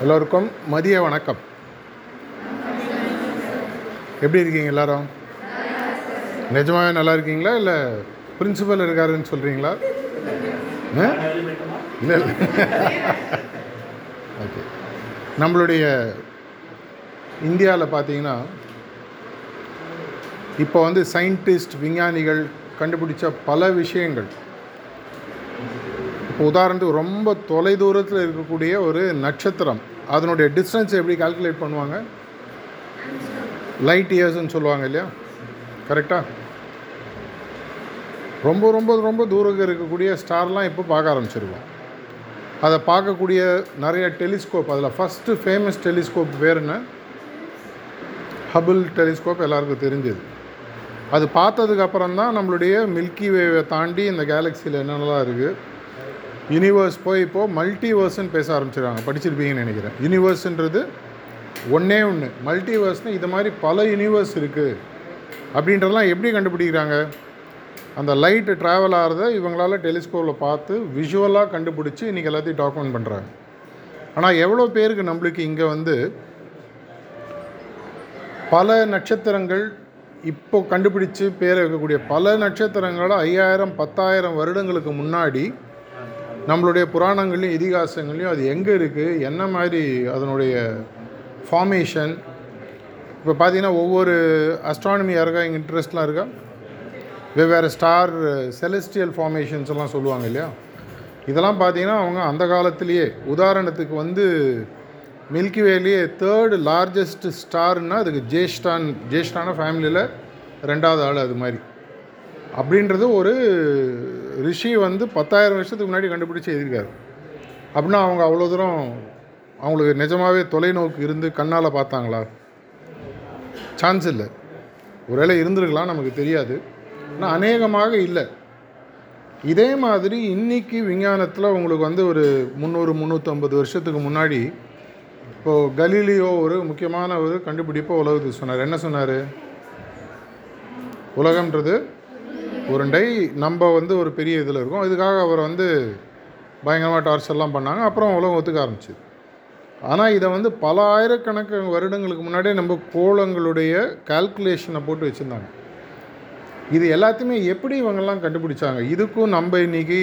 எல்லோருக்கும் மதிய வணக்கம். எப்படி இருக்கீங்க எல்லாரும்? நிஜமாவே நல்லா இருக்கீங்களா? இல்லை பிரின்சிபல் இருக்காருன்னு சொல்கிறீங்களா இல்லை இல்லை. ஓகே நம்மளுடைய இந்தியாவில் பார்த்தீங்கன்னா இப்போ வந்து சயின்டிஸ்ட் விஞ்ஞானிகள் கண்டுபிடிச்ச பல விஷயங்கள். இப்போ உதாரணத்துக்கு ரொம்ப தொலைதூரத்தில் இருக்கக்கூடிய ஒரு நட்சத்திரம். அதனுடைய டிஸ்டன்ஸ் எப்படி கால்குலேட் பண்ணுவாங்க? லைட் இயர்ஸ்னு சொல்லுவாங்க இல்லையா? கரெக்டாக ரொம்ப ரொம்ப ரொம்ப தூரம் இருக்கக்கூடிய ஸ்டார்லாம் இப்போ பார்க்க ஆரம்பிச்சிருக்கோம். அதை பார்க்கக்கூடிய நிறைய டெலிஸ்கோப் அதில் ஃபஸ்ட்டு ஃபேமஸ் டெலிஸ்கோப் பேர் என்ன? ஹபிள் டெலிஸ்கோப் எல்லாருக்கும் தெரிஞ்சது. அது பார்த்ததுக்கு அப்புறம் தான் நம்மளுடைய மில்கி வேவை தாண்டி இந்த கேலக்சியில் என்னென்னலாம் இருக்குது யூனிவர்ஸ் போய் இப்போது மல்டிவர்ஸ்னு பேச ஆரம்பிச்சிருக்காங்க. படிச்சிருப்பீங்கன்னு நினைக்கிறேன். யூனிவர்ஸ்ன்றது ஒன்றே ஒன்று மல்டிவர்ஸ்னு இது மாதிரி பல யூனிவர்ஸ் இருக்குது அப்படின்றதெல்லாம் எப்படி கண்டுபிடிக்கிறாங்க? அந்த லைட்டு ட்ராவல் ஆகிறத இவங்களால் டெலிஸ்கோப்பில் பார்த்து விஷுவலாக கண்டுபிடிச்சி இன்றைக்கி எல்லாத்தையும் டாக்குமெண்ட் பண்ணுறாங்க ஆனால் எவ்வளோ பேருக்கு நம்மளுக்கு இங்கே வந்து பல நட்சத்திரங்கள் இப்போ கண்டுபிடிச்சு பேரை வைக்கக்கூடிய பல நட்சத்திரங்களை ஐயாயிரம் பத்தாயிரம் வருடங்களுக்கு முன்னாடி நம்மளுடைய புராணங்கள்லையும் இதிகாசங்கள்லையும் அது எங்கே இருக்குது என்ன மாதிரி அதனுடைய ஃபார்மேஷன் இப்போ பார்த்தீங்கன்னா ஒவ்வொரு அஸ்ட்ரானமி யாருக்கா எங்கள் இன்ட்ரெஸ்ட்லாம் இருக்கா? வெவ்வேறு ஸ்டார் செலஸ்டியல் ஃபார்மேஷன்ஸ் எல்லாம் சொல்லுவாங்க இல்லையா? இதெல்லாம் பார்த்தீங்கன்னா அவங்க அந்த காலத்திலேயே உதாரணத்துக்கு வந்து மில்கிவேலேயே தேர்டு லார்ஜஸ்ட் ஸ்டார்னால் அதுக்கு ஜேஷ்டான் ஜேஷ்டான ஃபேமிலியில் ரெண்டாவது ஆள் அது மாதிரி. அப்படின்றது ஒரு ரிஷி வந்து பத்தாயிரம் வருஷத்துக்கு முன்னாடி கண்டுபிடிச்சி எழுதியிருக்காரு. அப்படின்னா அவங்க அவ்வளோ தூரம் அவங்களுக்கு நிஜமாகவே தொலைநோக்கு இருந்து கண்ணால் பார்த்தாங்களா? சான்ஸ் இல்லை. ஒருவேளை இருந்திருக்கலாம் நமக்கு தெரியாது. ஆனால் அநேகமாக இல்லை. இதே மாதிரி இன்றைக்கி விஞ்ஞானத்தில் உங்களுக்கு வந்து ஒரு முந்நூறு முந்நூற்றம்பது வருஷத்துக்கு முன்னாடி இப்போது கலீலியோ ஒரு முக்கியமான ஒரு கண்டுபிடிப்பை உலகத்துக்கு சொன்னார். என்ன சொன்னார்? உலகம்ன்றது உருண்டை நம்ம வந்து ஒரு பெரிய இதில் இருக்கோம். இதுக்காக அவர் வந்து பயங்கரமாக டார்ச்சர்லாம் பண்ணாங்க. அப்புறம் உலகம் ஒத்துக்க ஆரம்பிச்சிது. ஆனால் இதை வந்து பல ஆயிரக்கணக்கு வருடங்களுக்கு முன்னாடியே நம்ம கோலங்களுடைய கால்குலேஷனை போட்டு வச்சுருந்தாங்க. இது எல்லாத்தையுமே எப்படி இவங்கெல்லாம் கண்டுபிடிச்சாங்க? இதுக்கும் நம்ம இன்றைக்கி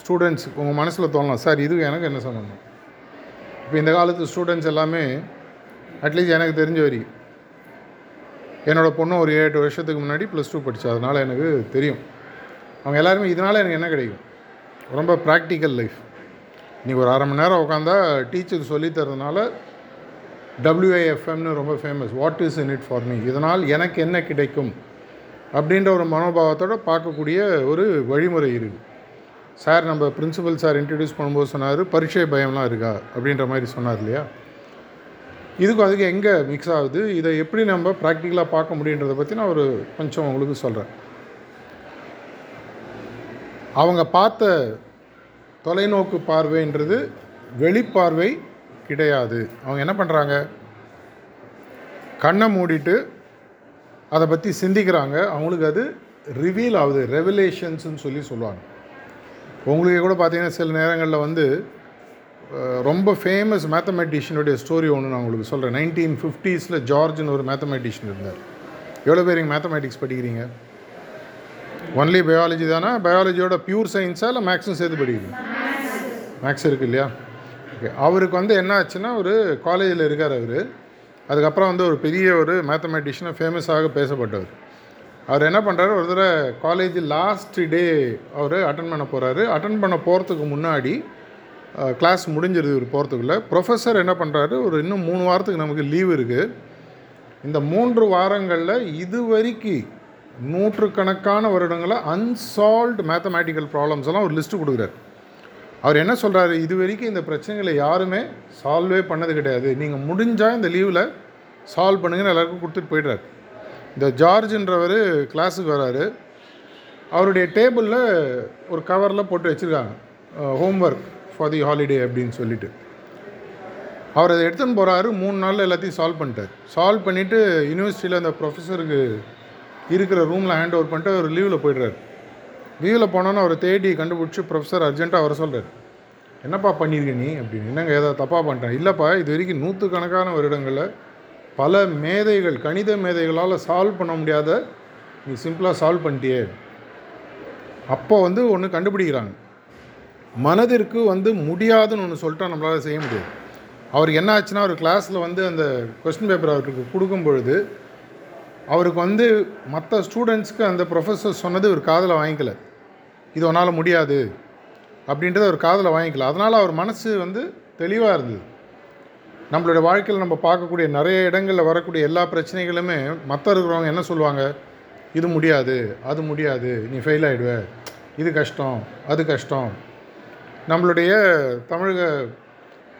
ஸ்டூடெண்ட்ஸ் உங்கள் மனசில் தோணலாம். சார் இதுக்கு எனக்கு என்ன சம்மந்தம் இப்போ இந்த காலத்து ஸ்டூடெண்ட்ஸ் எல்லாமே அட்லீஸ்ட் எனக்கு தெரிஞ்ச வரைக்கும் என்னோடய பொண்ணு ஒரு ஏழு எட்டு வருஷத்துக்கு முன்னாடி ப்ளஸ் டூ படித்தா அதனால் எனக்கு தெரியும். அவங்க எல்லாருமே இதனால் எனக்கு என்ன கிடைக்கும்? ரொம்ப ப்ராக்டிக்கல் லைஃப் இன்றைக்கி ஒரு அரை மணி நேரம் உட்காந்தா டீச்சர் சொல்லித்தரதுனால டபிள்யூஐஎஃப்எம்னு ரொம்ப famous what is in it for me இதனால் எனக்கு என்ன கிடைக்கும்? அப்படின்ற ஒரு மனோபாவத்தோடு பார்க்கக்கூடிய ஒரு வழிமுறை இருக்குது சார் நம்ம பிரின்சிபல் சார் இன்ட்ரடியூஸ் பண்ணும்போது சொன்னார் பரீட்சை பயம்லாம் இருக்கா? அப்படின்ற மாதிரி சொன்னார் இல்லையா? இதுக்கும் அதுக்கு எங்கே மிக்ஸ் ஆகுது? இதை எப்படி நம்ம ப்ராக்டிக்கலாக பார்க்க முடியுன்றதை பற்றி நான் ஒரு கொஞ்சம் உங்களுக்கு சொல்கிறேன் அவங்க பார்த்த தொலைநோக்கு பார்வைன்றது வெளிப்பார்வை கிடையாது. அவங்க என்ன பண்ணுறாங்க கண்ணை மூடிட்டு அதை பற்றி சிந்திக்கிறாங்க. அவங்களுக்கு அது ரிவீல் ஆகுது. ரெவலேஷன்ஸ்னு சொல்லி சொல்லுவாங்க. உங்களுக்கு கூட பார்த்தீங்கன்னா சில நேரங்களில் வந்து ரொம்ப ஃபேமஸ் மேத்தமெட்டிஷியனுடைய ஸ்டோரி ஒன்று நான் உங்களுக்கு சொல்கிறேன் நைன்டீன் ஃபிஃப்டீஸில் ஜார்ஜ்னு ஒரு மேத்தமெட்டிஷியன் இருந்தார். எவ்வளோ பேர் இங்கே மேத்தமெட்டிக்ஸ் படிக்கிறீங்க? ஒன்லி பயாலஜி தானே? பயாலஜியோட பியூர் சயின்ஸா இல்லை மேக்ஸும் சேர்த்து படிக்கிறீங்க? மேக்ஸ் இருக்குது இல்லையா? ஓகே அவருக்கு வந்து என்ன ஆச்சுன்னா ஒரு காலேஜில் இருக்கார் அவர். அதுக்கப்புறம் வந்து ஒரு பெரிய ஒரு மேத்தமெட்டிஷியனாக ஃபேமஸாக பேசப்பட்டவர். அவர் என்ன பண்ணுறாரு ஒரு தடவை காலேஜ் லாஸ்ட் டே அவர் அட்டன் பண்ண போகிறாரு அட்டன் பண்ண போகிறதுக்கு முன்னாடி கிளாஸ் முடிஞ்சிருது இவர் போகிறதுக்குள்ளே ப்ரொஃபஸர் என்ன பண்ணுறாரு ஒரு இன்னும் மூணு வாரத்துக்கு நமக்கு லீவ் இருக்குது இந்த மூன்று வாரங்களில் இது வரைக்கும் நூற்றுக்கணக்கான வருடங்களை அன்சால்வ்டு மேத்தமேட்டிக்கல் ப்ராப்ளம்ஸ் எல்லாம் ஒரு லிஸ்ட்டு கொடுக்குறாரு. அவர் என்ன சொல்கிறாரு இது வரைக்கும் இந்த பிரச்சனைகளை யாருமே சால்வே பண்ணது கிடையாது. நீங்கள் முடிஞ்சால் இந்த லீவில் சால்வ் பண்ணுங்கன்னு எல்லாருக்கும் கொடுத்துட்டு போயிடுறாரு. இந்த ஜார்ஜ்ன்றவர் கிளாஸுக்கு வராரு. அவருடைய டேபிளில் ஒரு கவரில் போட்டு வச்சுருக்காங்க. ஹோம்ஒர்க் ஃபார் தி ஹாலிடே அப்படின்னு சொல்லிட்டு. அவர் அதை எடுத்துன்னு போகிறாரு மூணு நாளில் எல்லாத்தையும் சால்வ் பண்ணிட்டார். சால்வ் பண்ணிவிட்டு யூனிவர்சிட்டியில் அந்த ப்ரொஃபஸருக்கு இருக்கிற ரூமில் ஹேண்ட் ஓவர் பண்ணிட்டு அவர் லீவில் போய்ட்றாரு. லீவில் போனோன்னு அவர் தேடி கண்டுபிடிச்சி ப்ரொஃபஸர் அர்ஜென்ட்டாக வர சொல்கிறார் என்னப்பா பண்ணியிருக்க நீ? அப்படின்னு. என்னங்க ஏதாவது தப்பாக பண்ணிட்டேன் இல்லைப்பா இது வரைக்கும் நூற்றுக்கணக்கான வருடங்களில் பல மேதைகள் கணித மேதைகளால் சால்வ் பண்ண முடியாத நீ சிம்பிளாக சால்வ் பண்ணிட்டியே. அப்போ வந்து ஒன்று கண்டுபிடிக்கிறாங்க. மனதிற்கு வந்து முடியாதுன்னு ஒன்று சொல்லிட்டா நம்மளால் செய்ய முடியாது. அவர் என்ன ஆச்சுன்னா ஒரு கிளாஸில் வந்து அந்த கொஸ்டின் பேப்பர் அவருக்கு கொடுக்கும் பொழுது அவருக்கு வந்து மற்ற ஸ்டூடெண்ட்ஸ்க்கு அந்த ப்ரொஃபஸர் சொன்னது ஒரு காதில் வாங்கிக்கல. இது உன்னால் முடியாது அப்படின்றத ஒரு காதில் வாங்கிக்கல. அதனால் அவர் மனசு வந்து தெளிவாக இருந்தது. நம்மளுடைய வாழ்க்கையில் நம்ம பார்க்கக்கூடிய நிறைய இடங்களில் வரக்கூடிய எல்லா பிரச்சனைகளுமே மற்ற இருக்கிறவங்க என்ன சொல்லுவாங்க? இது முடியாது அது முடியாது நீ ஃபெயில் ஆகிடுவ இது கஷ்டம் அது கஷ்டம். நம்மளுடைய தமிழக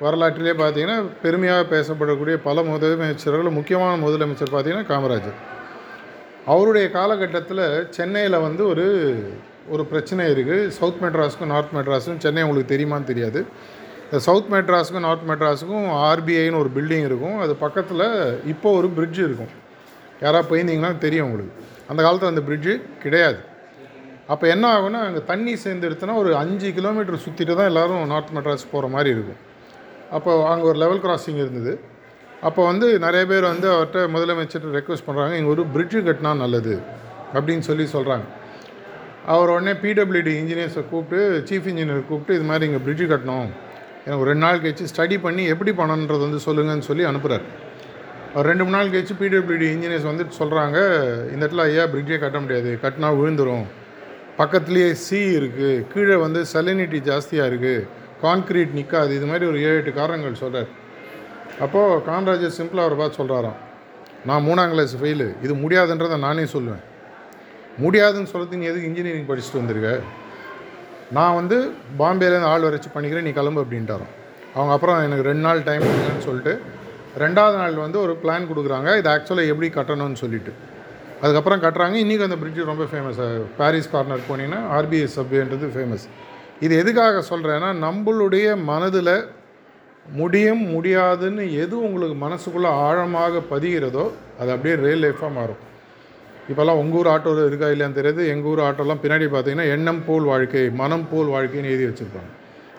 வரலாற்றிலே பார்த்தீங்கன்னா பெருமையாக பேசப்படக்கூடிய பல முதலமைச்சர்கள் முக்கியமான முதலமைச்சர் பார்த்திங்கன்னா காமராஜர். அவருடைய காலகட்டத்தில் சென்னையில் வந்து ஒரு ஒரு பிரச்சனை இருக்குது. சவுத் மெட்ராஸுக்கும் நார்த் மெட்ராஸுக்கும் சென்னை உங்களுக்கு தெரியுமான்னு தெரியாது. இந்த சவுத் மெட்ராஸுக்கும் நார்த் மெட்ராஸுக்கும் ஆர்பிஐன்னு ஒரு பில்டிங் இருக்கும். அது பக்கத்தில் இப்போ ஒரு பிரிட்ஜ் இருக்கும். யாராக போயிருந்தீங்கன்னா தெரியும் உங்களுக்கு. அந்த காலத்தில் அந்த பிரிட்ஜு கிடையாது. அப்போ என்ன ஆகும்னா அங்கே தண்ணி சேர்ந்து எடுத்தோன்னா ஒரு அஞ்சு கிலோமீட்டர் சுற்றிட்டு தான் எல்லோரும் நார்த் மெட்ராஸ் போகிற மாதிரி இருக்கும். அப்போ அங்கே ஒரு லெவல் கிராசிங் இருந்தது. அப்போ வந்து நிறைய பேர் வந்து அவர்கிட்ட முதலமைச்சர்கிட்ட ரெக்வஸ்ட் பண்ணுறாங்க இங்கே ஒரு பிரிட்ஜு கட்டினா நல்லது அப்படின்னு சொல்லி சொல்கிறாங்க அவர் உடனே பிடபிள்யூடி இன்ஜினியர்ஸை கூப்பிட்டு சீஃப் இன்ஜினியர் கூப்பிட்டு இது மாதிரி இங்கே பிரிட்ஜு கட்டணும். எனக்கு ஒரு ரெண்டு நாள் கழிச்சு ஸ்டடி பண்ணி எப்படி பண்ணணுன்றது வந்து சொல்லுங்கன்னு சொல்லி அனுப்புகிறார் அவர் ரெண்டு மூணு நாள் கழிச்சு பிடபிள்யூடி இன்ஜினியர்ஸ் வந்துட்டு சொல்கிறாங்க இந்த இடத்துல ஐயா பிரிட்ஜே கட்ட முடியாது. கட்டினா விழுந்துடும் பக்கத்துலேயே சி இருக்குது கீழே வந்து சலினிட்டி ஜாஸ்தியாக இருக்குது கான்க்ரீட் நிற்காது இது மாதிரி ஒரு ஏழு எட்டு காரணங்கள் சொல்கிறார் அப்போது கான்ராஜர் சிம்பிளாக ஒரு பார்த்து சொல்கிறாராம் நான் மூணாம் கிளாஸ் ஃபெயிலு இது முடியாதுன்றதை நானே சொல்லுவேன். முடியாதுன்னு சொல்கிறது நீ எதுக்கு இன்ஜினியரிங் படிச்சுட்டு வந்திருக்க? நான் வந்து பாம்பேலேருந்து ஆள் வரைச்சி பண்ணிக்கிறேன் நீ கிளம்பு அப்படின்ட்டாராம். அவங்க அப்புறம் எனக்கு ரெண்டு நாள் டைம் கொடுங்கன்னு சொல்லிட்டு ரெண்டாவது நாள் வந்து ஒரு பிளான் கொடுக்குறாங்க. இது ஆக்சுவலாக எப்படி கட்டணும்னு சொல்லிட்டு. அதுக்கப்புறம் கட்டுறாங்க. இன்றைக்கி அந்த பிரிட்ஜு ரொம்ப ஃபேமஸ் பாரிஸ் கார்னர் போனீங்கன்னா ஆர்பிஐ சப்வேன்றது ஃபேமஸ் இது எதுக்காக சொல்கிறேன்னா நம்மளுடைய மனதில் முடியும் முடியாதுன்னு எது உங்களுக்கு மனசுக்குள்ளே ஆழமாக பதிகிறதோ அது அப்படியே ரியல் லைஃபாக மாறும். இப்போல்லாம் உங்கள் ஊர் ஆட்டோ இருக்கா இல்லையான்னு தெரியாது. எங்கள் ஊர் ஆட்டோலாம் பின்னாடி பார்த்தீங்கன்னா எண்ணம் போல் வாழ்க்கை மனம் போல் வாழ்க்கைன்னு எழுதி வச்சுருப்பாங்க.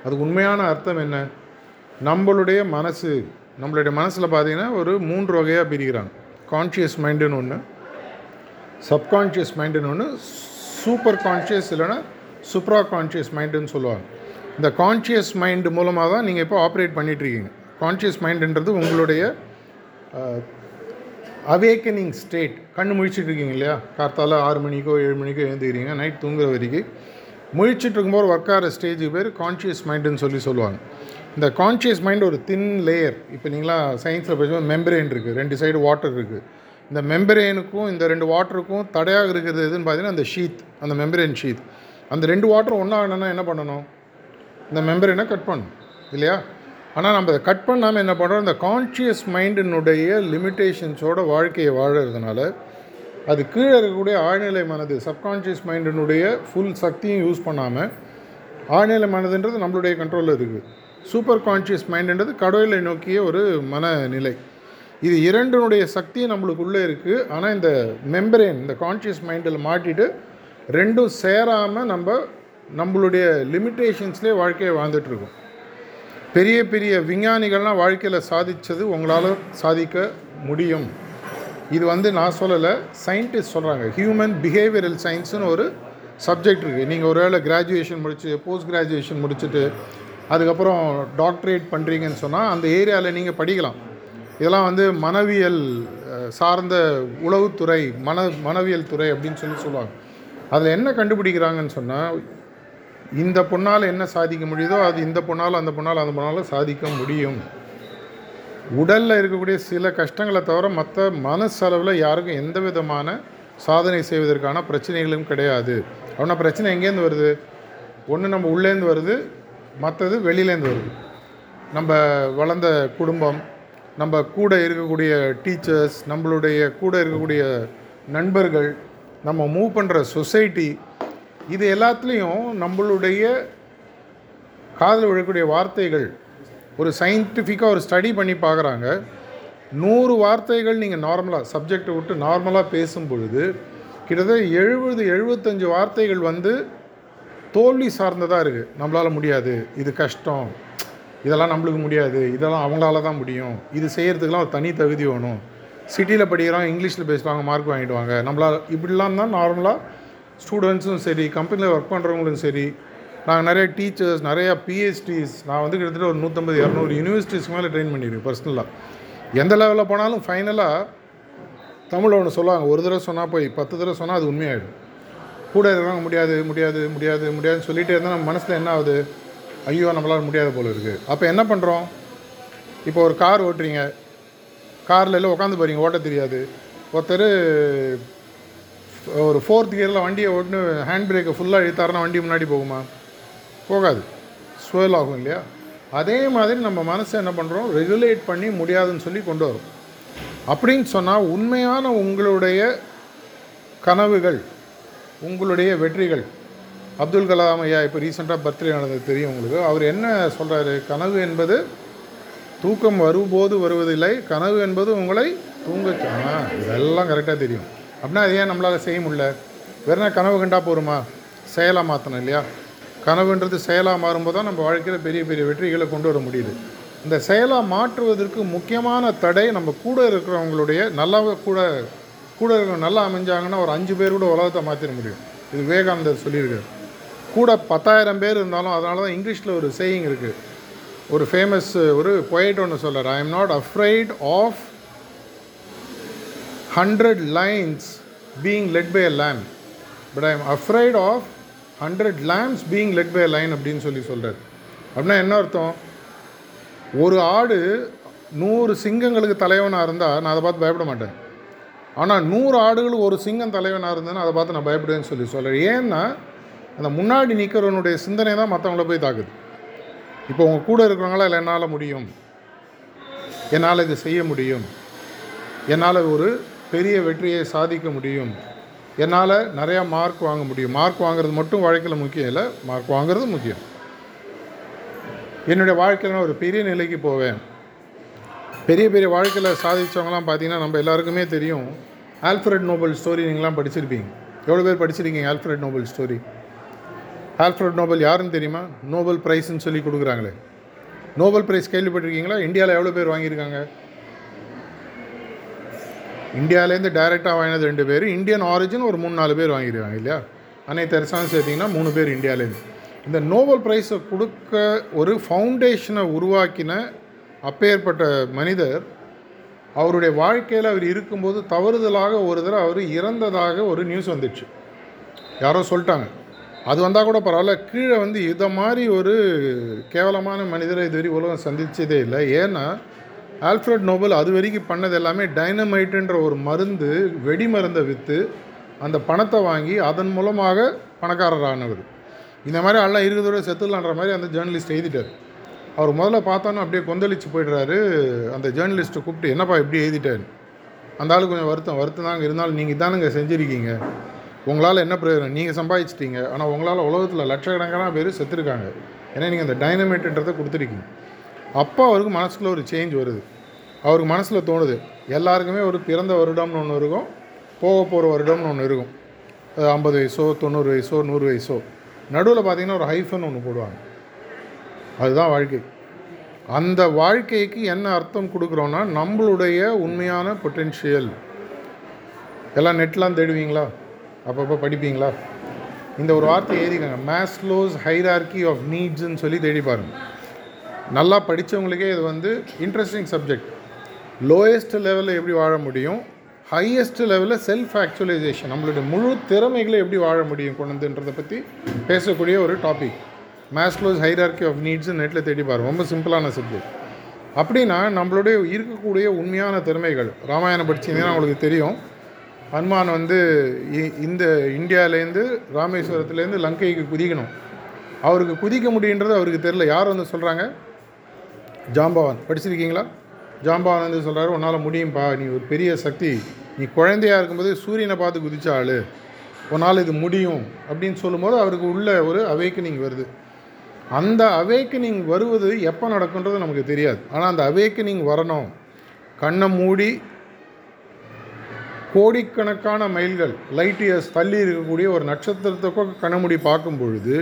அதுக்கு உண்மையான அர்த்தம் என்ன? நம்மளுடைய மனசு நம்மளுடைய மனசில் பார்த்தீங்கன்னா ஒரு மூன்று வகையாக பிரிக்கிறாங்க கான்ஷியஸ் மைண்டுன்னு ஒன்று சப்கான்ஷியஸ் மைண்டுன்னு ஒன்று சூப்பர் கான்ஷியஸ் இல்லைன்னா சூப்ரா கான்ஷியஸ் மைண்டுன்னு சொல்லுவாங்க. இந்த கான்ஷியஸ் மைண்டு மூலமாக தான் நீங்கள் இப்போ ஆப்ரேட் பண்ணிகிட்ருக்கீங்க கான்ஷியஸ் மைண்டுன்றது உங்களுடைய அவேக்கனிங் ஸ்டேட் கண் முழிச்சிட்டு இருக்கீங்க இல்லையா? கார்த்தால ஆறு மணிக்கோ ஏழு மணிக்கோ எழுந்துக்கிறீங்க நைட் தூங்குற வரைக்கும். முழிச்சிட்டு இருக்கும்போது ஒர்க் ஆகிற ஸ்டேஜுக்கு பேர் கான்ஷியஸ் மைண்டுன்னு சொல்லி சொல்லுவாங்க. இந்த கான்ஷியஸ் மைண்ட் ஒரு தின் லேயர் இப்போ நீங்களாம் சயின்ஸில் பேசும்போது மெம்பரேன் இருக்குது ரெண்டு சைடு வாட்டர் இருக்குது இந்த மெம்பரேனுக்கும் இந்த ரெண்டு வாட்டருக்கும் தடையாக இருக்கிறது எதுன்னு பார்த்தீங்கன்னா அந்த ஷீத் அந்த மெம்பரேன் ஷீத் அந்த ரெண்டு வாட்டரும் ஒன்றாகணும்னா என்ன பண்ணணும்? இந்த மெம்பரேனை கட் பண்ணணும் இல்லையா? ஆனால் நம்ம அதை கட் பண்ணாமல் என்ன பண்ணுறோம் இந்த கான்ஷியஸ் மைண்டினுடைய லிமிட்டேஷன்ஸோட வாழ்க்கையை வாழறதுனால அது கீழே இருக்கக்கூடிய ஆழ்நிலை மனது சப்கான்ஷியஸ் மைண்டினுடைய ஃபுல் சக்தியும் யூஸ் பண்ணாமல் ஆழ்நிலை மனதுன்றது நம்மளுடைய கண்ட்ரோலில் இருக்குது சூப்பர் கான்ஷியஸ் மைண்டுன்றது கடவுளை நோக்கிய ஒரு மனநிலை. இது இரண்டினுடைய சக்தி நம்மளுக்குள்ளே இருக்குது ஆனால் இந்த மெம்பரேன் இந்த கான்ஷியஸ் மைண்டில் மாட்டிட்டு ரெண்டும் சேராமல் நம்ம நம்மளுடைய லிமிட்டேஷன்ஸ்லேயே வாழ்க்கையை வாழ்ந்துட்டுருக்கோம் பெரிய பெரிய விஞ்ஞானிகள்லாம் வாழ்க்கையில் சாதித்தது உங்களால் சாதிக்க முடியும். இது வந்து நான் சொல்லலை சயின்டிஸ்ட் சொல்கிறாங்க ஹியூமன் பிஹேவியரல் சயின்ஸுன்னு ஒரு சப்ஜெக்ட் இருக்குது நீங்கள் ஒரு வேளை கிராஜுவேஷன் முடிச்சு போஸ்ட் கிராஜுவேஷன் முடிச்சுட்டு அதுக்கப்புறம் டாக்டரேட் பண்ணுறீங்கன்னு சொன்னால் அந்த ஏரியாவில் நீங்கள் படிக்கலாம். இதெல்லாம் வந்து மனவியல் சார்ந்த உளவுத்துறை மன மனவியல் துறை அப்படின்னு சொல்லி சொல்லுவாங்க. அதில் என்ன கண்டுபிடிக்கிறாங்கன்னு சொன்னால் இந்த பொண்ணால் என்ன சாதிக்க முடியுதோ அது இந்த பொண்ணால் அந்த பொண்ணால் அந்த பொண்ணால் சாதிக்க முடியும். உடலில் இருக்கக்கூடிய சில கஷ்டங்களை தவிர மற்ற மனசளவில் யாருக்கும் எந்த விதமான சாதனை செய்வதற்கான பிரச்சனைகளும் கிடையாது. அப்படின்னா பிரச்சனை எங்கேருந்து வருது? ஒன்று நம்ம உள்ளேருந்து வருது மற்றது வெளியிலேருந்து வருது. நம்ம வளர்ந்த குடும்பம் நம்ம கூட இருக்கக்கூடிய டீச்சர்ஸ் நம்மளுடைய கூட இருக்கக்கூடிய நண்பர்கள் நம்ம மூவ் பண்ணுற சொசைட்டி இது எல்லாத்துலேயும் நம்மளுடைய காதில் விழக்கூடிய வார்த்தைகள் ஒரு சயின்டிஃபிக்காக ஒரு ஸ்டடி பண்ணி பார்க்குறாங்க. நூறு வார்த்தைகள் நீங்கள் நார்மலாக சப்ஜெக்டை விட்டு நார்மலாக பேசும் பொழுது கிட்டத்தட்ட எழுபது எழுபத்தஞ்சு வார்த்தைகள் வந்து தோல்வி சார்ந்ததாக இருக்குது நம்மளால் முடியாது. இது கஷ்டம். இதெல்லாம் நம்மளுக்கு முடியாது. இதெல்லாம் அவங்களால தான் முடியும். இது செய்கிறதுக்கெலாம் ஒரு தனி தகுதி வேணும். சிட்டியில் படிக்கிறோம் இங்கிலீஷில் பேசுவாங்க மார்க் வாங்கிடுவாங்க. நம்மளால் இப்படிலாம் தான் நார்மலாக ஸ்டூடெண்ட்ஸும் சரி கம்பெனியில் ஒர்க் பண்ணுறவங்களும் சரி நாங்கள் நிறைய டீச்சர்ஸ் நிறையா பிஹெச்டிஸ் நான் வந்து கிட்டத்தட்ட ஒரு நூற்றம்பது இரநூறு யூனிவர்சிட்டிஸ்க்கு மேலே ட்ரெயின் பண்ணியிருக்கேன் பர்சனலாக எந்த லெவலில் போனாலும் ஃபைனலாக தமிழில் ஒன்று சொல்லுவாங்க. ஒரு தடவை சொன்னால் போய் பத்து தடவை சொன்னால் அது உண்மையாயிடும். கூட இருக்கிறவங்க முடியாது முடியாது முடியாது முடியாதுன்னு சொல்லிகிட்டே இருந்தால் நம்ம மனசில் என்ன ஆகுது? ஐயோ நம்மளால் முடியாத போல் இருக்குது அப்போ என்ன பண்ணுறோம் இப்போ ஒரு கார் ஓட்டுறீங்க. காரில் எல்லாம் உட்காந்து போகிறீங்க ஓட்ட தெரியாது. ஒருத்தர் ஒரு ஃபோர்த் கியரில் வண்டியை ஓட்டுன்னு ஹேண்ட் பிரேக்கை ஃபுல்லாக இழுத்தாருன்னா வண்டி முன்னாடி போகுமா? போகாது. ஸ்வேல் ஆகும் இல்லையா? அதே மாதிரி நம்ம மனசை என்ன பண்ணுறோம் ரெகுலேட் பண்ணி முடியாதுன்னு சொல்லி கொண்டு வரும். அப்படின்னு சொன்னால் உண்மையான உங்களுடைய கனவுகள் உங்களுடைய வெற்றிகள் அப்துல் கலாம் ஐயா இப்போ ரீசெண்டாக பர்த்டே நடந்தது தெரியும் உங்களுக்கு. அவர் என்ன சொல்கிறாரு கனவு என்பது தூக்கம் வரும்போது வருவதில்லை கனவு என்பது உங்களை தூங்க ஆ இதெல்லாம் கரெக்டாக தெரியும். அப்படின்னா அது ஏன் நம்மளால் செய்ய முடியல? வேறுனா கனவு கண்டா போருமா? செயலாக மாற்றணும் இல்லையா? கனவுன்றது செயலாக மாறும்போது தான் நம்ம வாழ்க்கையில் பெரிய பெரிய வெற்றிகளை கொண்டு வர முடியுது. இந்த செயலாக மாற்றுவதற்கு முக்கியமான தடை நம்ம கூட இருக்கிறவங்களுடைய நல்லா கூட கூட இருக்கிற நல்லா அமைஞ்சாங்கன்னா ஒரு அஞ்சு பேர் கூட உலகத்தை மாற்றிட முடியும். இது விவேகானந்தர் சொல்லியிருக்காரு. கூட பத்தாயிரம் பேர் இருந்தாலும் அதனால தான் இங்கிலீஷில் ஒரு சேயிங் இருக்குது ஒரு ஃபேமஸ் ஒரு பொயட் ஒன்று சொல்கிறார் I am not afraid of hundred lions being led by a lamb but I am afraid of hundred lambs being led by a lion அப்படின்னு சொல்லி சொல்கிறார் அப்படின்னா என்ன அர்த்தம்? ஒரு ஆடு நூறு சிங்கங்களுக்கு தலைவனாக இருந்தால் நான் அதை பார்த்து பயப்பட மாட்டேன். ஆனால் நூறு ஆடுகள் ஒரு சிங்கம் தலைவனாக இருந்ததுன்னா அதை பார்த்து நான் பயப்படுவேன்னு சொல்லி சொல்கிறேன் ஏன்னா அந்த முன்னாடி நிற்கிறவனுடைய சிந்தனை தான் மற்றவங்கள போய் தாக்குது. இப்போ உங்கள் கூட இருக்கிறவங்களா இல்லை என்னால் முடியும்? என்னால் இது செய்ய முடியும்? என்னால் ஒரு பெரிய வெற்றியை சாதிக்க முடியும்? என்னால் நிறையா மார்க் வாங்க முடியும்? மார்க் வாங்குறது மட்டும் வாழ்க்கையில் முக்கியம் இல்லை மார்க் வாங்குறது முக்கியம். என்னுடைய வாழ்க்கையில் நான் ஒரு பெரிய நிலைக்கு போவேன். பெரிய பெரிய வாழ்க்கையில் சாதித்தவங்களாம் பார்த்தீங்கன்னா நம்ம எல்லாருக்குமே தெரியும். ஆல்ஃப்ரெட் நோபல் ஸ்டோரி நீங்களாம் படிச்சிருப்பீங்க. எவ்வளோ பேர் படிச்சிருக்கீங்க Alfred Nobel story Alfred Nobel யாருன்னு தெரியுமா? நோபல் ப்ரைஸ்ன்னு சொல்லி கொடுக்குறாங்களே. நோபல் ப்ரைஸ் கேள்விப்பட்டிருக்கீங்களா? இந்தியாவில் எவ்வளோ பேர் வாங்கியிருக்காங்க? இந்தியாவிலேருந்து டைரெக்டாக வாங்கினது ரெண்டு பேர். இந்தியன் ஆரிஜின் ஒரு மூணு நாலு பேர் வாங்கிடுவாங்க இல்லையா? அன்னை தெரசான்னு சேர்த்திங்கன்னா மூணு பேர் இந்தியாவிலேருந்து. இந்த நோபல் ப்ரைஸை கொடுக்க ஒரு ஃபவுண்டேஷனை உருவாக்கின அப்பேற்பட்ட மனிதர் அவருடைய வாழ்க்கையில் அவர் இருக்கும்போது தவறுதலாக ஒரு தடவை அவர் இறந்ததாக ஒரு நியூஸ் வந்துடுச்சு யாரோ சொல்லிட்டாங்க. அது வந்தால் கூட பரவாயில்ல. கீழே வந்து இதை மாதிரி ஒரு கேவலமான மனிதரை இதுவரை உலகம் சந்தித்ததே இல்லை. ஏன்னா ஆல்ஃப்ரட் நோபல் அது வரைக்கும் பண்ணது எல்லாமே டைனமைட்டுன்ற ஒரு மருந்து வெடி மருந்தை விற்று அந்த பணத்தை வாங்கி அதன் மூலமாக பணக்காரர் ஆனவர். இந்த மாதிரி எல்லாம் இருக்கிறதோட செத்துலான்ற மாதிரி அந்த ஜேர்னலிஸ்ட் எழுதிட்டார். அவர் முதல்ல பார்த்தோன்னா அப்படியே கொந்தளிச்சு போய்டுறாரு. அந்த ஜேர்னலிஸ்ட்டை கூப்பிட்டு என்னப்பா இப்படி எழுதிட்டார் அந்த ஆளு கொஞ்சம் வருத்தம். வருத்தம் தாங்க இருந்தாலும் நீங்கள் தானுங்க செஞ்சுருக்கீங்க. உங்களால் என்ன பிரயோஜனம்? நீங்கள் சம்பாதிச்சிட்டீங்க. ஆனால் உங்களால் உலகத்தில் லட்சக்கணக்கான பேர் செத்துருக்காங்க. ஏன்னா நீங்கள் அந்த டைனமேட்டுன்றதை கொடுத்துருக்கீங்க அப்போ அவருக்கு மனசில் ஒரு சேஞ்ச் வருது. அவருக்கு மனசில் தோணுது. எல்லாருக்குமே ஒரு பிறந்த வருடம்னு ஒன்று இருக்கும். போக போகிற வருடம்னு ஒன்று இருக்கும். அது ஐம்பது வயசோ தொண்ணூறு வயசோ நூறு வயசோ. நடுவில் பார்த்தீங்கன்னா ஒரு ஹைஃபன் ஒன்று போடுவாங்க. அதுதான் வாழ்க்கை. அந்த வாழ்க்கைக்கு என்ன அர்த்தம் கொடுக்குறோன்னா நம்மளுடைய உண்மையான பொட்டென்ஷியல் எல்லாம் நெட்லாம் தேடுவீங்களா? அப்பப்போ படிப்பீங்களா? இந்த ஒரு வார்த்தை எழுதிக்கோங்க. மேஸ்லோஸ் ஹைரார்கி ஆஃப் நீட்ஸ்ன்னு சொல்லி தேடி பாருங்கள் நல்லா படித்தவங்களுக்கே இது வந்து இன்ட்ரெஸ்டிங் சப்ஜெக்ட் லோயஸ்ட் லெவலில் எப்படி வாழ முடியும்? ஹையஸ்ட் லெவலில் செல்ஃப் ஆக்சுவலைசேஷன் நம்மளுடைய முழு திறமைகளை எப்படி வாழ முடியும் கொண்டுன்றதை பற்றி பேசக்கூடிய ஒரு topic Maslow's hierarchy of needs நெட்டில் தேடி பாருங்கள் ரொம்ப சிம்பிளான சப்ஜெக்ட் அப்படின்னா நம்மளுடைய இருக்கக்கூடிய உண்மையான திறமைகள். ராமாயணம் படிச்சிங்கன்னா உங்களுக்கு தெரியும். ஹனுமான் வந்து இ- இந்த இந்தியாவிலேருந்து ராமேஸ்வரத்துலேருந்து லங்கைக்கு குதிக்கணும். அவருக்கு குதிக்க முடியுன்றது அவருக்கு தெரில யார் வந்து சொல்கிறாங்க ஜாம்பவான். படிச்சிருக்கீங்களா? ஜாம்பவான் வந்து சொல்கிறாரு உன்னால் முடியும்ப்பா நீ ஒரு பெரிய சக்தி. நீ குழந்தையா இருக்கும்போது சூரியனை பார்த்து குதிச்ச ஆள். உன்னால் இது முடியும். அப்படின்னு சொல்லும்போது அவருக்கு உள்ள ஒரு அவேக்கனிங் வருது. அந்த அவேக்கனிங் வருவது எப்போ நடக்குன்றது நமக்கு தெரியாது. ஆனால் அந்த அவேக்கனிங் வரணும். கண்ணை மூடி கோடிக்கணக்கான மைல்கள் லைட் இயர்ஸ் தள்ளி இருக்கக்கூடிய ஒரு நட்சத்திரத்துக்கோ கண்ணமுடி பார்க்கும் பொழுது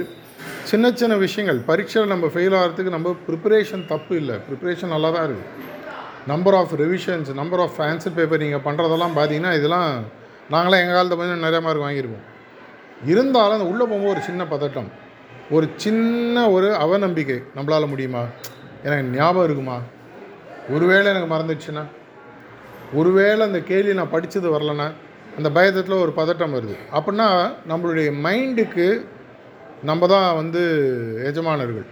சின்ன சின்ன விஷயங்கள் பரீட்சையில் நம்ம ஃபெயில் ஆகிறதுக்கு நம்ம ப்ரிப்பரேஷன் தப்பு இல்லை. ப்ரிப்பரேஷன் நல்லா தான் இருக்குது number of revisions number of answer paper நீங்கள் பண்ணுறதெல்லாம் பார்த்தீங்கன்னா இதெல்லாம் நாங்களாம் எங்கள் காலத்தை வந்து நிறைய மார்க் வாங்கியிருக்கோம் இருந்தாலும் அந்த உள்ளே போகும்போது ஒரு சின்ன பதட்டம் ஒரு சின்ன ஒரு அவநம்பிக்கை நம்மளால் முடியுமா? எனக்கு ஞாபகம் இருக்குமா? ஒருவேளை எனக்கு மறந்துடுச்சுன்னா? ஒருவேளை அந்த கேள்வி நான் படித்தது வரலன்னா அந்த பயத்தில் ஒரு பதட்டம் வருது. அப்படின்னா நம்மளுடைய மைண்டுக்கு நம்ம தான் வந்து எஜமானர்கள்.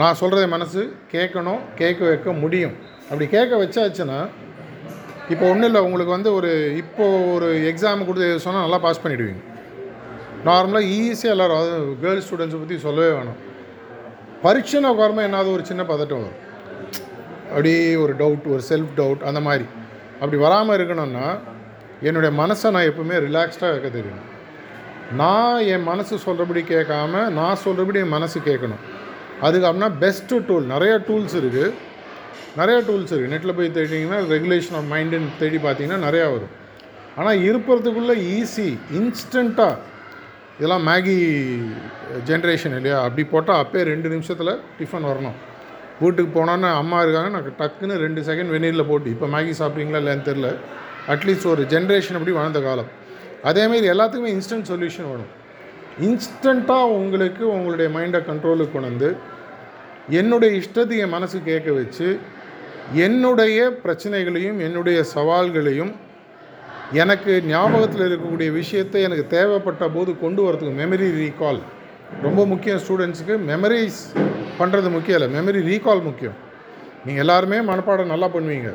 நான் சொல்கிறத மனசு கேட்கணும் கேட்க வைக்க முடியும். அப்படி கேட்க வச்சாச்சுன்னா இப்போ ஒன்றும் இல்லை உங்களுக்கு வந்து ஒரு இப்போது ஒரு எக்ஸாம் கொடுத்து எழுத சொன்னால் நல்லா பாஸ் பண்ணிவிடுவீங்க நார்மலாக ஈஸியாக எல்லோரும் அது கேர்ள்ஸ் ஸ்டூடெண்ட்ஸை பற்றி சொல்லவே வேணும். பரீட்சைன்னு உட்காரமா என்னாவது ஒரு சின்ன பதட்டம் வரும். அப்படி ஒரு டவுட் ஒரு செல்ஃப் டவுட் அந்த மாதிரி. அப்படி வராமல் இருக்கணும்னா என்னுடைய மனசை நான் எப்பவுமே ரிலாக்ஸ்டாக வைக்க தெரியணும் நான் என் மனசு சொல்கிறபடி கேட்காம நான் சொல்கிறபடி என் மனசு கேட்கணும். அதுக்கு அப்படின்னா பெஸ்ட்டு டூல் நிறைய டூல்ஸ் இருக்குது நிறைய டூல்ஸ் இருக்குது நெட்டில் போய் தேடிங்கன்னா ரெகுலேஷன் ஆஃப் மைண்டுன்னு தேடி பார்த்தீங்கன்னா நிறையா வரும். ஆனால் இருப்பறதுக்குள்ளே ஈஸி இன்ஸ்டண்ட்டாக இதெல்லாம் மேகி ஜென்ரேஷன் இல்லையா? அப்படி போட்டால் அப்போயே ரெண்டு நிமிஷத்தில் டிஃபன் வரணும். வீட்டுக்கு போனோன்னு அம்மா இருக்காங்க. நான் டக்குன்னு ரெண்டு செகண்ட் வெந்நீரில் போட்டு இப்போ மேகி சாப்பிட்றீங்களா இல்லைன்னு தெரில அட்லீஸ்ட் ஒரு ஜென்ரேஷன் அப்படி வாழ்ந்த காலம். அதேமாரி எல்லாத்துக்குமே இன்ஸ்டன்ட் சொல்யூஷன் வேணும். இன்ஸ்டண்ட்டாக உங்களுக்கு உங்களுடைய மைண்டை கண்ட்ரோலுக்கு கொண்டு வந்து என்னுடைய இஷ்டத்தை என் மனசு கேட்க வச்சு என்னுடைய பிரச்சனைகளையும் என்னுடைய சவால்களையும் எனக்கு ஞாபகத்தில் இருக்கக்கூடிய விஷயத்தை எனக்கு தேவைப்பட்ட போது கொண்டு வரதுக்கு மெமரி ரீகால் ரொம்ப முக்கியம் ஸ்டூடெண்ட்ஸுக்கு மெமரிஸ் பண்ணுறது முக்கியம் இல்லை. மெமரி ரீகால் முக்கியம். நீங்கள் எல்லாருமே மனப்பாடம் நல்லா பண்ணுவீங்க.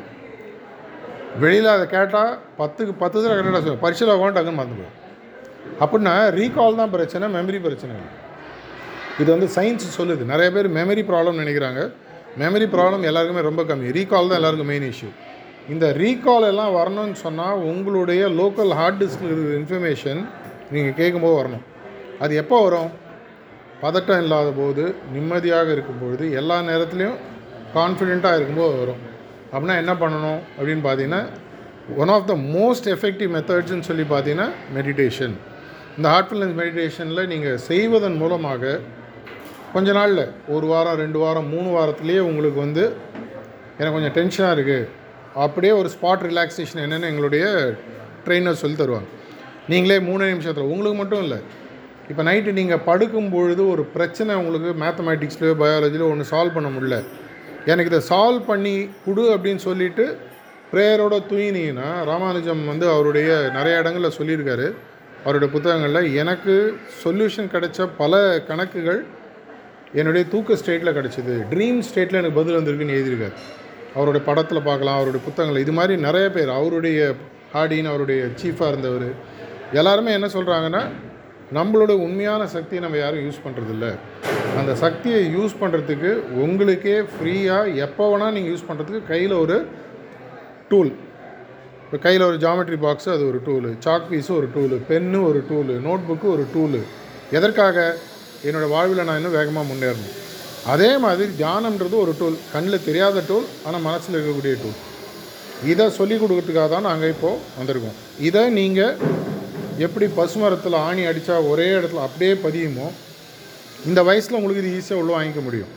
வெளியில் அதை கேட்டால் பத்துக்கு பத்து தடவை கரெக்டாக சொல்லுவோம் பரிசில் உட்காந்து அங்கே மறந்து போகும் அப்படின்னா ரீகால் தான் பிரச்சனை மெமரி பிரச்சனை இல்லை. இது வந்து சயின்ஸ் சொல்லுது. நிறைய பேர் மெமரி ப்ராப்ளம் நினைக்கிறாங்க. மெமரி ப்ராப்ளம் எல்லாருக்குமே ரொம்ப கம்மி. ரீகால் தான் எல்லாருக்கும் மெயின் இஷ்யூ இந்த ரீகால் எல்லாம் வரணும்னு சொன்னால் உங்களுடைய லோக்கல் ஹார்ட் டிஸ்கில் இருக்கிற இன்ஃபர்மேஷன் நீங்கள் கேட்கும்போது வரணும். அது எப்போ வரும்? பதட்டம் இல்லாத போது நிம்மதியாக இருக்கும்பொழுது எல்லா நேரத்துலையும் கான்ஃபிடெண்ட்டாக இருக்கும்போது வரும். அப்படின்னா என்ன பண்ணணும் அப்படின்னு பார்த்தீங்கன்னா one of the most effective மெத்தட்ஸ்ன்னு சொல்லி பார்த்தீங்கன்னா மெடிடேஷன் இந்த ஹார்ட்ஃபுல்னஸ் மெடிடேஷனில் நீங்கள் செய்வதன் மூலமாக கொஞ்ச நாளில் ஒரு வாரம் ரெண்டு வாரம் மூணு வாரத்துலேயே உங்களுக்கு வந்து எனக்கு கொஞ்சம் டென்ஷனாக இருக்குது அப்படியே ஒரு ஸ்பாட் ரிலாக்ஸேஷன் என்னென்னு எங்களுடைய ட்ரெயினர் சொல்லி தருவாங்க. நீங்களே மூணு நிமிஷத்தில் உங்களுக்கு மட்டும் இல்லை இப்போ நைட்டு நீங்கள் படுக்கும் பொழுது ஒரு பிரச்சனை உங்களுக்கு மேத்தமேட்டிக்ஸ்லையோ பயாலஜிலோ ஒன்று சால்வ் பண்ண முடியல. எனக்கு இதை சால்வ் பண்ணி கொடு அப்படின்னு சொல்லிட்டு ப்ரேயரோட தூயினீங்கன்னா ராமானுஜம் வந்து அவருடைய நிறைய இடங்களில் சொல்லியிருக்காரு. அவருடைய புத்தகங்களில் எனக்கு சொல்யூஷன் கிடைச்ச பல கணக்குகள் என்னுடைய தூக்க ஸ்டேட்டில் கிடச்சிது. ட்ரீம் ஸ்டேட்டில் எனக்கு பதில் வந்திருக்குன்னு எழுதியிருக்காரு. அவருடைய படத்தில் பார்க்கலாம் அவருடைய புத்தகங்கள் இது மாதிரி நிறைய பேர் அவருடைய ஹாடின்னு அவருடைய சீஃபாக இருந்தவர். எல்லாருமே என்ன சொல்கிறாங்கன்னா நம்மளோட உண்மையான சக்தியை நம்ம யாரும் யூஸ் பண்ணுறதில்ல அந்த சக்தியை யூஸ் பண்ணுறதுக்கு உங்களுக்கே ஃப்ரீயாக எப்போ வேணால் நீங்கள் யூஸ் பண்ணுறதுக்கு கையில் ஒரு டூல் இப்போ கையில் ஒரு ஜாமெட்ரி பாக்ஸு அது ஒரு டூலு சாக் பீஸு ஒரு டூலு பென்னு ஒரு டூலு நோட் புக்கு ஒரு டூலு எதற்காக? என்னோடய வாழ்வில் நான் இன்னும் வேகமாக முன்னேறணும். அதே மாதிரி தியானம்ன்றது ஒரு டூல் கண்ணில் தெரியாத டூல் ஆனால் மனசில் இருக்கக்கூடிய டூல் இதை சொல்லிக் கொடுக்கறதுக்காக தான் நாங்கள் இப்போது வந்திருக்கோம். இதை நீங்கள் எப்படி பசுமரத்தில் ஆணி அடித்தா ஒரே இடத்துல அப்படியே பதியுமோ இந்த வயசில் உங்களுக்கு இது ஈஸியாக உள்ள வாங்கிக்க முடியும்.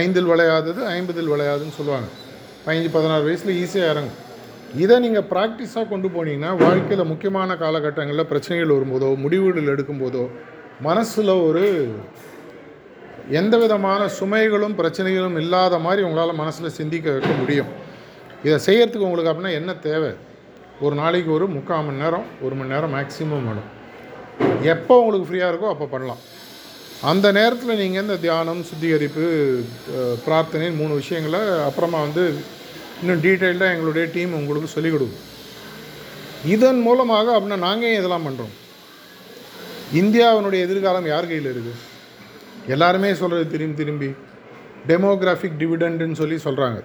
ஐந்தில் விளையாதது ஐம்பதில் விளையாதுன்னு சொல்லுவாங்க. பதினஞ்சு பதினாறு வயசில் ஈஸியாக இறங்கும். இதை நீங்கள் ப்ராக்டிஸாக கொண்டு போனீங்கன்னா வாழ்க்கையில் முக்கியமான காலகட்டங்களில் பிரச்சனைகள் வரும்போதோ முடிவுகள் எடுக்கும்போதோ மனசில் ஒரு எந்த விதமான சுமைகளும் பிரச்சனைகளும் இல்லாத மாதிரி உங்களால் மனசில் சிந்திக்க வைக்க முடியும். இதை செய்கிறதுக்கு உங்களுக்கு அப்படின்னா என்ன தேவை? ஒரு நாளைக்கு ஒரு முக்கால் மணி நேரம் ஒரு மணி நேரம் மேக்ஸிமம் வேணும். எப்போ உங்களுக்கு ஃப்ரீயாக இருக்கோ அப்போ பண்ணலாம். அந்த நேரத்தில் நீங்கள் இந்த தியானம் சுத்திகரிப்பு பிரார்த்தனை மூணு விஷயங்களை அப்புறமா வந்து இன்னும் டீட்டெயில்டாக எங்களுடைய டீம் உங்களுக்கு சொல்லிக் கொடுக்கும். இதன் மூலமாக அப்படின்னா நாங்கள் இதெல்லாம் பண்ணுறோம் இந்தியாவினுடைய எதிர்காலம் யார் கையில் இருக்குது எல்லாருமே சொல்கிறது திரும்பி திரும்பி. டெமோகிராஃபிக் டிவிடெண்டுன்னு சொல்லி சொல்கிறாங்க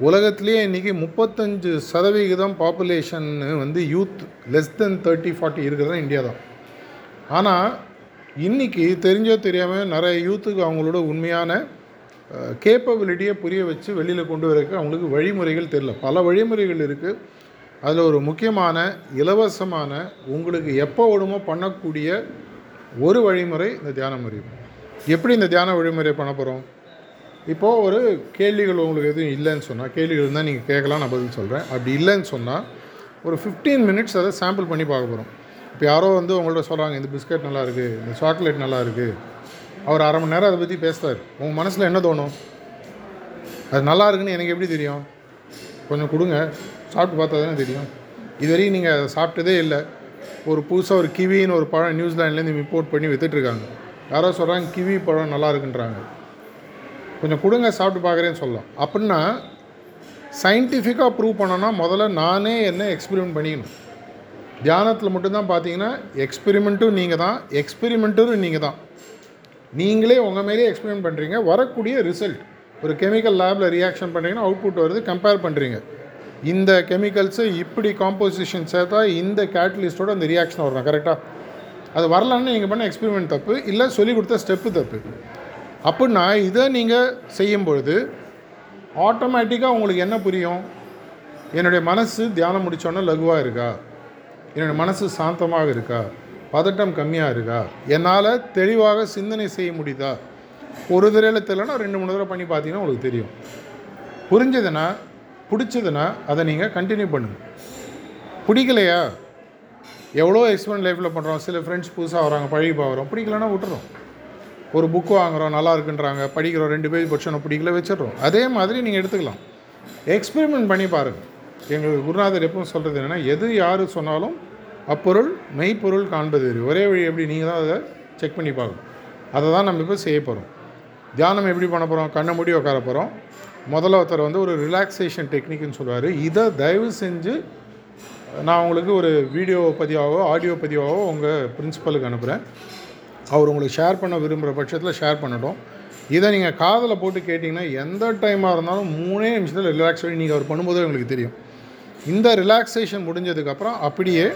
உலகத்துலேயே இன்றைக்கி முப்பத்தஞ்சு சதவிகிதம் பாப்புலேஷன் வந்து youth less than thirty forty இருக்கிறது இந்தியா தான் ஆனால் இன்றைக்கி தெரிஞ்சோ தெரியாமல் நிறைய யூத்துக்கு அவங்களோட உண்மையான கேப்பபிலிட்டியை புரிய வச்சு வெளியில் கொண்டு வரக்கு அவங்களுக்கு வழிமுறைகள் தெரில பல வழிமுறைகள் இருக்குது அதில் ஒரு முக்கியமான இலவசமான உங்களுக்கு எப்போ விடுமோ பண்ணக்கூடிய ஒரு வழிமுறை இந்த தியான முறை எப்படி இந்த தியான வழிமுறை பண்ண போகிறோம் இப்போது ஒரு கேள்விகள் உங்களுக்கு எதுவும் இல்லைன்னு சொன்னால் கேள்விகள் இருந்தால் நீங்கள் கேட்கலாம் நான் பதில் சொல்கிறேன் அப்படி இல்லைன்னு சொன்னால் ஒரு ஃபிஃப்டீன் மினிட்ஸ் அதை சாம்பிள் பண்ணி பார்க்க போகிறோம் இப்போ யாரோ வந்து உங்கள்ட்ட சொல்கிறாங்க இந்த பிஸ்கட் நல்லா இருக்குது இந்த சாக்லேட் நல்லா இருக்குது அவர் அரை மணி நேரம் அதை பற்றி பேசுகிறார் உங்கள் மனசில் என்ன தோணும்? அது நல்லா இருக்குன்னு எனக்கு எப்படி தெரியும்? கொஞ்சம் கொடுங்க. சாப்பிட்டு பார்த்தா தானே தெரியும். இதுவரையும் நீங்கள் அதை சாப்பிட்டதே இல்லை. ஒரு புதுசாக ஒரு கிவின்னு ஒரு பழம் நியூசிலாண்ட்லேருந்து இம்போர்ட் பண்ணி வித்துட்ருக்காங்க யாரோ சொல்கிறாங்க கிவி பழம் நல்லா இருக்குன்றாங்க. கொஞ்சம் கொடுங்க சாப்பிட்டு பார்க்குறேன்னு சொல்லலாம் அப்படின்னா சயின்டிஃபிக்காக ப்ரூவ் பண்ணோன்னா முதல்ல நானே என்ன எக்ஸ்பெரிமெண்ட் பண்ணிக்கணும். தியானத்தில் மட்டும்தான் பார்த்தீங்கன்னா எக்ஸ்பெரிமெண்ட்டும் நீங்கள் தான் எக்ஸ்பெரிமெண்ட்டும் நீங்கள் தான் நீங்களே உங்கள் மேலேயே எக்ஸ்பெரிமெண்ட் பண்ணுறீங்க வரக்கூடிய ரிசல்ட் ஒரு கெமிக்கல் லேபில் ரியாக்ஷன் பண்ணுறீங்கன்னா அவுட்புட் வருது கம்பேர் பண்ணுறீங்க இந்த கெமிக்கல்ஸு இப்படி காம்போசிஷன் சேர்த்தா இந்த கேட்டலிஸ்ட்டோட அந்த ரியாக்ஷன் வரணும் கரெக்டாக அது வரலன்னு நீங்கள் பண்ண எக்ஸ்பெரிமெண்ட் தப்பு இல்லை சொல்லிக் கொடுத்த ஸ்டெப்பு தப்பு. அப்படின்னா இதை நீங்கள் செய்யும்பொழுது ஆட்டோமேட்டிக்காக உங்களுக்கு என்ன புரியும்? என்னுடைய மனசு தியானம் முடித்தோன்னே லகுவாக இருக்கா? என்னுடைய மனசு சாந்தமாக இருக்கா? பதட்டம் கம்மியாக இருக்கா? என்னால் தெளிவாக சிந்தனை செய்ய முடியுதா? ஒரு தடவையில் தெரியலனா ரெண்டு மூணு தடவை பண்ணி பார்த்தீங்கன்னா உங்களுக்கு தெரியும். புரிஞ்சதுன்னா பிடிச்சதுன்னா அதை நீங்கள் கண்டினியூ பண்ணுங்கள் பிடிக்கலையா? எவ்வளோ எக்ஸ்பெரிமெண்ட் லைஃப்பில் பண்ணுறோம் சில ஃப்ரெண்ட்ஸ் புதுசாக வராங்க பழகி பார்க்குறோம் பிடிக்கலன்னா விட்டுறோம். ஒரு புக் வாங்குகிறோம் நல்லா இருக்குன்றாங்க. படிக்கிறோம் ரெண்டு பேஜ் படிச்சோம் பிடிக்கல வச்சிடுறோம். அதே மாதிரி நீங்கள் எடுத்துக்கலாம். எக்ஸ்பெரிமெண்ட் பண்ணி பாருங்கள் எங்களுக்கு குருநாதர் எப்பவும் சொல்கிறது என்னென்னா எது யார் சொன்னாலும் அப்பொருள் மெய்ப்பொருள் காண்பது ஒரே வழி எப்படி நீங்கள் தான் அதை செக் பண்ணி பார்க்கணும். அதை தான் நம்ம இப்போ செய்ய போகிறோம் தியானம் எப்படி பண்ண போகிறோம் கண்ணை மூடி உட்கார போகிறோம் முதல்ல ஒருத்தர் வந்து ஒரு ரிலாக்ஸேஷன் டெக்னிக்னு சொல்லுவார். இதை தயவு செஞ்சு நான் உங்களுக்கு ஒரு வீடியோ பதிவாகவோ ஆடியோ பதிவாகவோ உங்கள் பிரின்ஸிபலுக்கு அனுப்புகிறேன் அவர் உங்களுக்கு ஷேர் பண்ண விரும்புகிற பட்சத்தில் ஷேர் பண்ணட்டும். இதை நீங்கள் காதில் போட்டு கேட்டிங்கன்னா எந்த டைமாக இருந்தாலும் மூணே நிமிஷத்தில் ரிலாக்ஸ் பண்ணி நீங்கள் அவர் பண்ணும்போதே உங்களுக்கு தெரியும். இந்த ரிலாக்ஸேஷன் முடிஞ்சதுக்கப்புறம் அப்படியே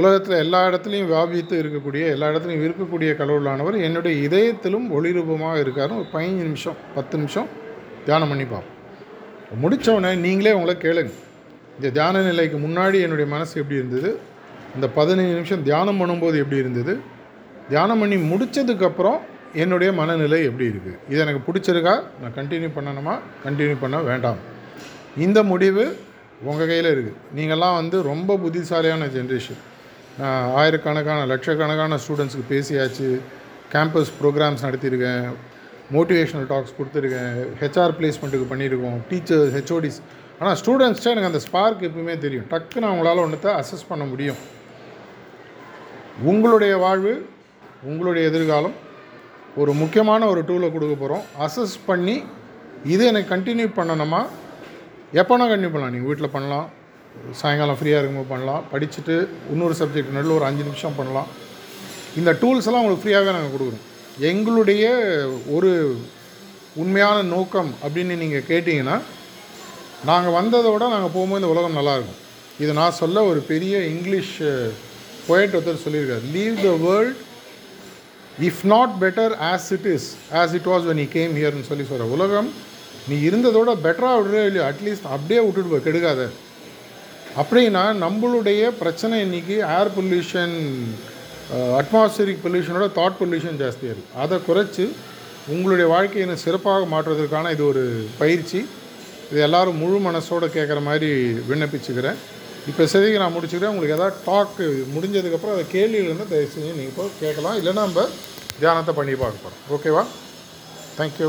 உலகத்தில் எல்லா இடத்துலையும் வியாபித்து இருக்கக்கூடிய எல்லா இடத்துலையும் இருக்கக்கூடிய கடவுளானவர் என்னுடைய இதயத்திலும் ஒளிரூபமாக இருக்காருன்னு ஒரு பதினஞ்சு நிமிஷம் பத்து நிமிஷம் தியானம் பண்ணி பார்ப்போம். முடித்தவுடனே நீங்களே உங்களை கேளுங்க. இந்த தியான நிலைக்கு முன்னாடி என்னுடைய மனசு எப்படி இருந்தது? இந்த பதினஞ்சு நிமிஷம் தியானம் பண்ணும்போது எப்படி இருந்தது? தியானம் பண்ணி முடித்ததுக்கப்புறம் என்னுடைய மனநிலை எப்படி இருக்குது இது எனக்கு பிடிச்சிருக்கா? நான் கண்டினியூ பண்ணணுமா? கண்டினியூ பண்ண வேண்டாம். இந்த முடிவு உங்கள் கையில் இருக்குது நீங்கள்லாம் வந்து ரொம்ப புத்திசாலியான ஜென்ரேஷன் ஆயிரக்கணக்கான லட்சக்கணக்கான ஸ்டூடெண்ட்ஸுக்கு பேசியாச்சு. கேம்பஸ் ப்ரோக்ராம்ஸ் நடத்தியிருக்கேன். மோட்டிவேஷ்னல் டாக்ஸ் கொடுத்துருக்கேன். ஹெச்ஆர் பிளேஸ்மெண்ட்டுக்கு பண்ணியிருக்கோம். டீச்சர்ஸ் ஹெச்ஓடிஸ் ஆனால் ஸ்டூடெண்ட்ஸ்ட்டு எனக்கு அந்த ஸ்பார்க் எப்பவுமே தெரியும். டக்குன்னு அவங்களால ஒன்றத்தை அசஸ் பண்ண முடியும். உங்களுடைய வாழ்வு உங்களுடைய எதிர்காலம் ஒரு முக்கியமான ஒரு டூலை கொடுக்க போகிறோம் அசஸ் பண்ணி இது எனக்கு கண்டினியூ பண்ணணுமா? எப்போனா கண்டினியூ பண்ணலாம். நீங்கள் வீட்டில் பண்ணலாம். சாயங்காலம் ஃப்ரீயாக இருக்கும்போது பண்ணலாம். படிச்சுட்டு இன்னொரு சப்ஜெக்ட் நடுவில் ஒரு அஞ்சு நிமிஷம் பண்ணலாம். இந்த டூல்ஸ் எல்லாம் உங்களுக்கு ஃப்ரீயாகவே நாங்கள் கொடுக்குறோம். எங்களுடைய ஒரு உண்மையான நோக்கம் அப்படின்னு நீங்கள் கேட்டிங்கன்னா நாங்கள் வந்ததை விட நாங்கள் போகும்போது இந்த உலகம் நல்லாயிருக்கும் இது நான் சொல்ல ஒரு பெரிய இங்கிலீஷ் போயிட் ஒருத்தர் சொல்லியிருக்கார். Leave the world if not better as it is as it was when I came ஹியர்னு சொல்லி சொல்கிற உலகம் நீ இருந்ததோட பெட்டராக விடுறே இல்லையோ அட்லீஸ்ட் அப்படியே விட்டுட்டு போய் கெடுக்காத. அப்படின்னா நம்மளுடைய பிரச்சனை இன்றைக்கி ஏர் பொல்யூஷன் அட்மாஸ்பியரிக் பொல்யூஷனோட தாட் பொல்யூஷன் ஜாஸ்தியாக இருக்குது அதை குறைச்சி உங்களுடைய வாழ்க்கையை சிறப்பாக மாற்றுவதற்கான இது ஒரு பயிற்சி. இது எல்லோரும் முழு மனசோடு கேட்குற மாதிரி விண்ணப்பிச்சுக்கிறேன். இப்போ சதிக்கு நான் முடிச்சுக்கிறேன். உங்களுக்கு எதாவது டாக்கு முடிஞ்சதுக்கப்புறம் அதை கேள்வியில் தயவு செஞ்சு நீங்கள் இப்போ கேட்கலாம். இல்லைன்னா நம்ம தியானத்தை பண்ணி பார்க்க போகிறோம் ஓகேவா தேங்க்யூ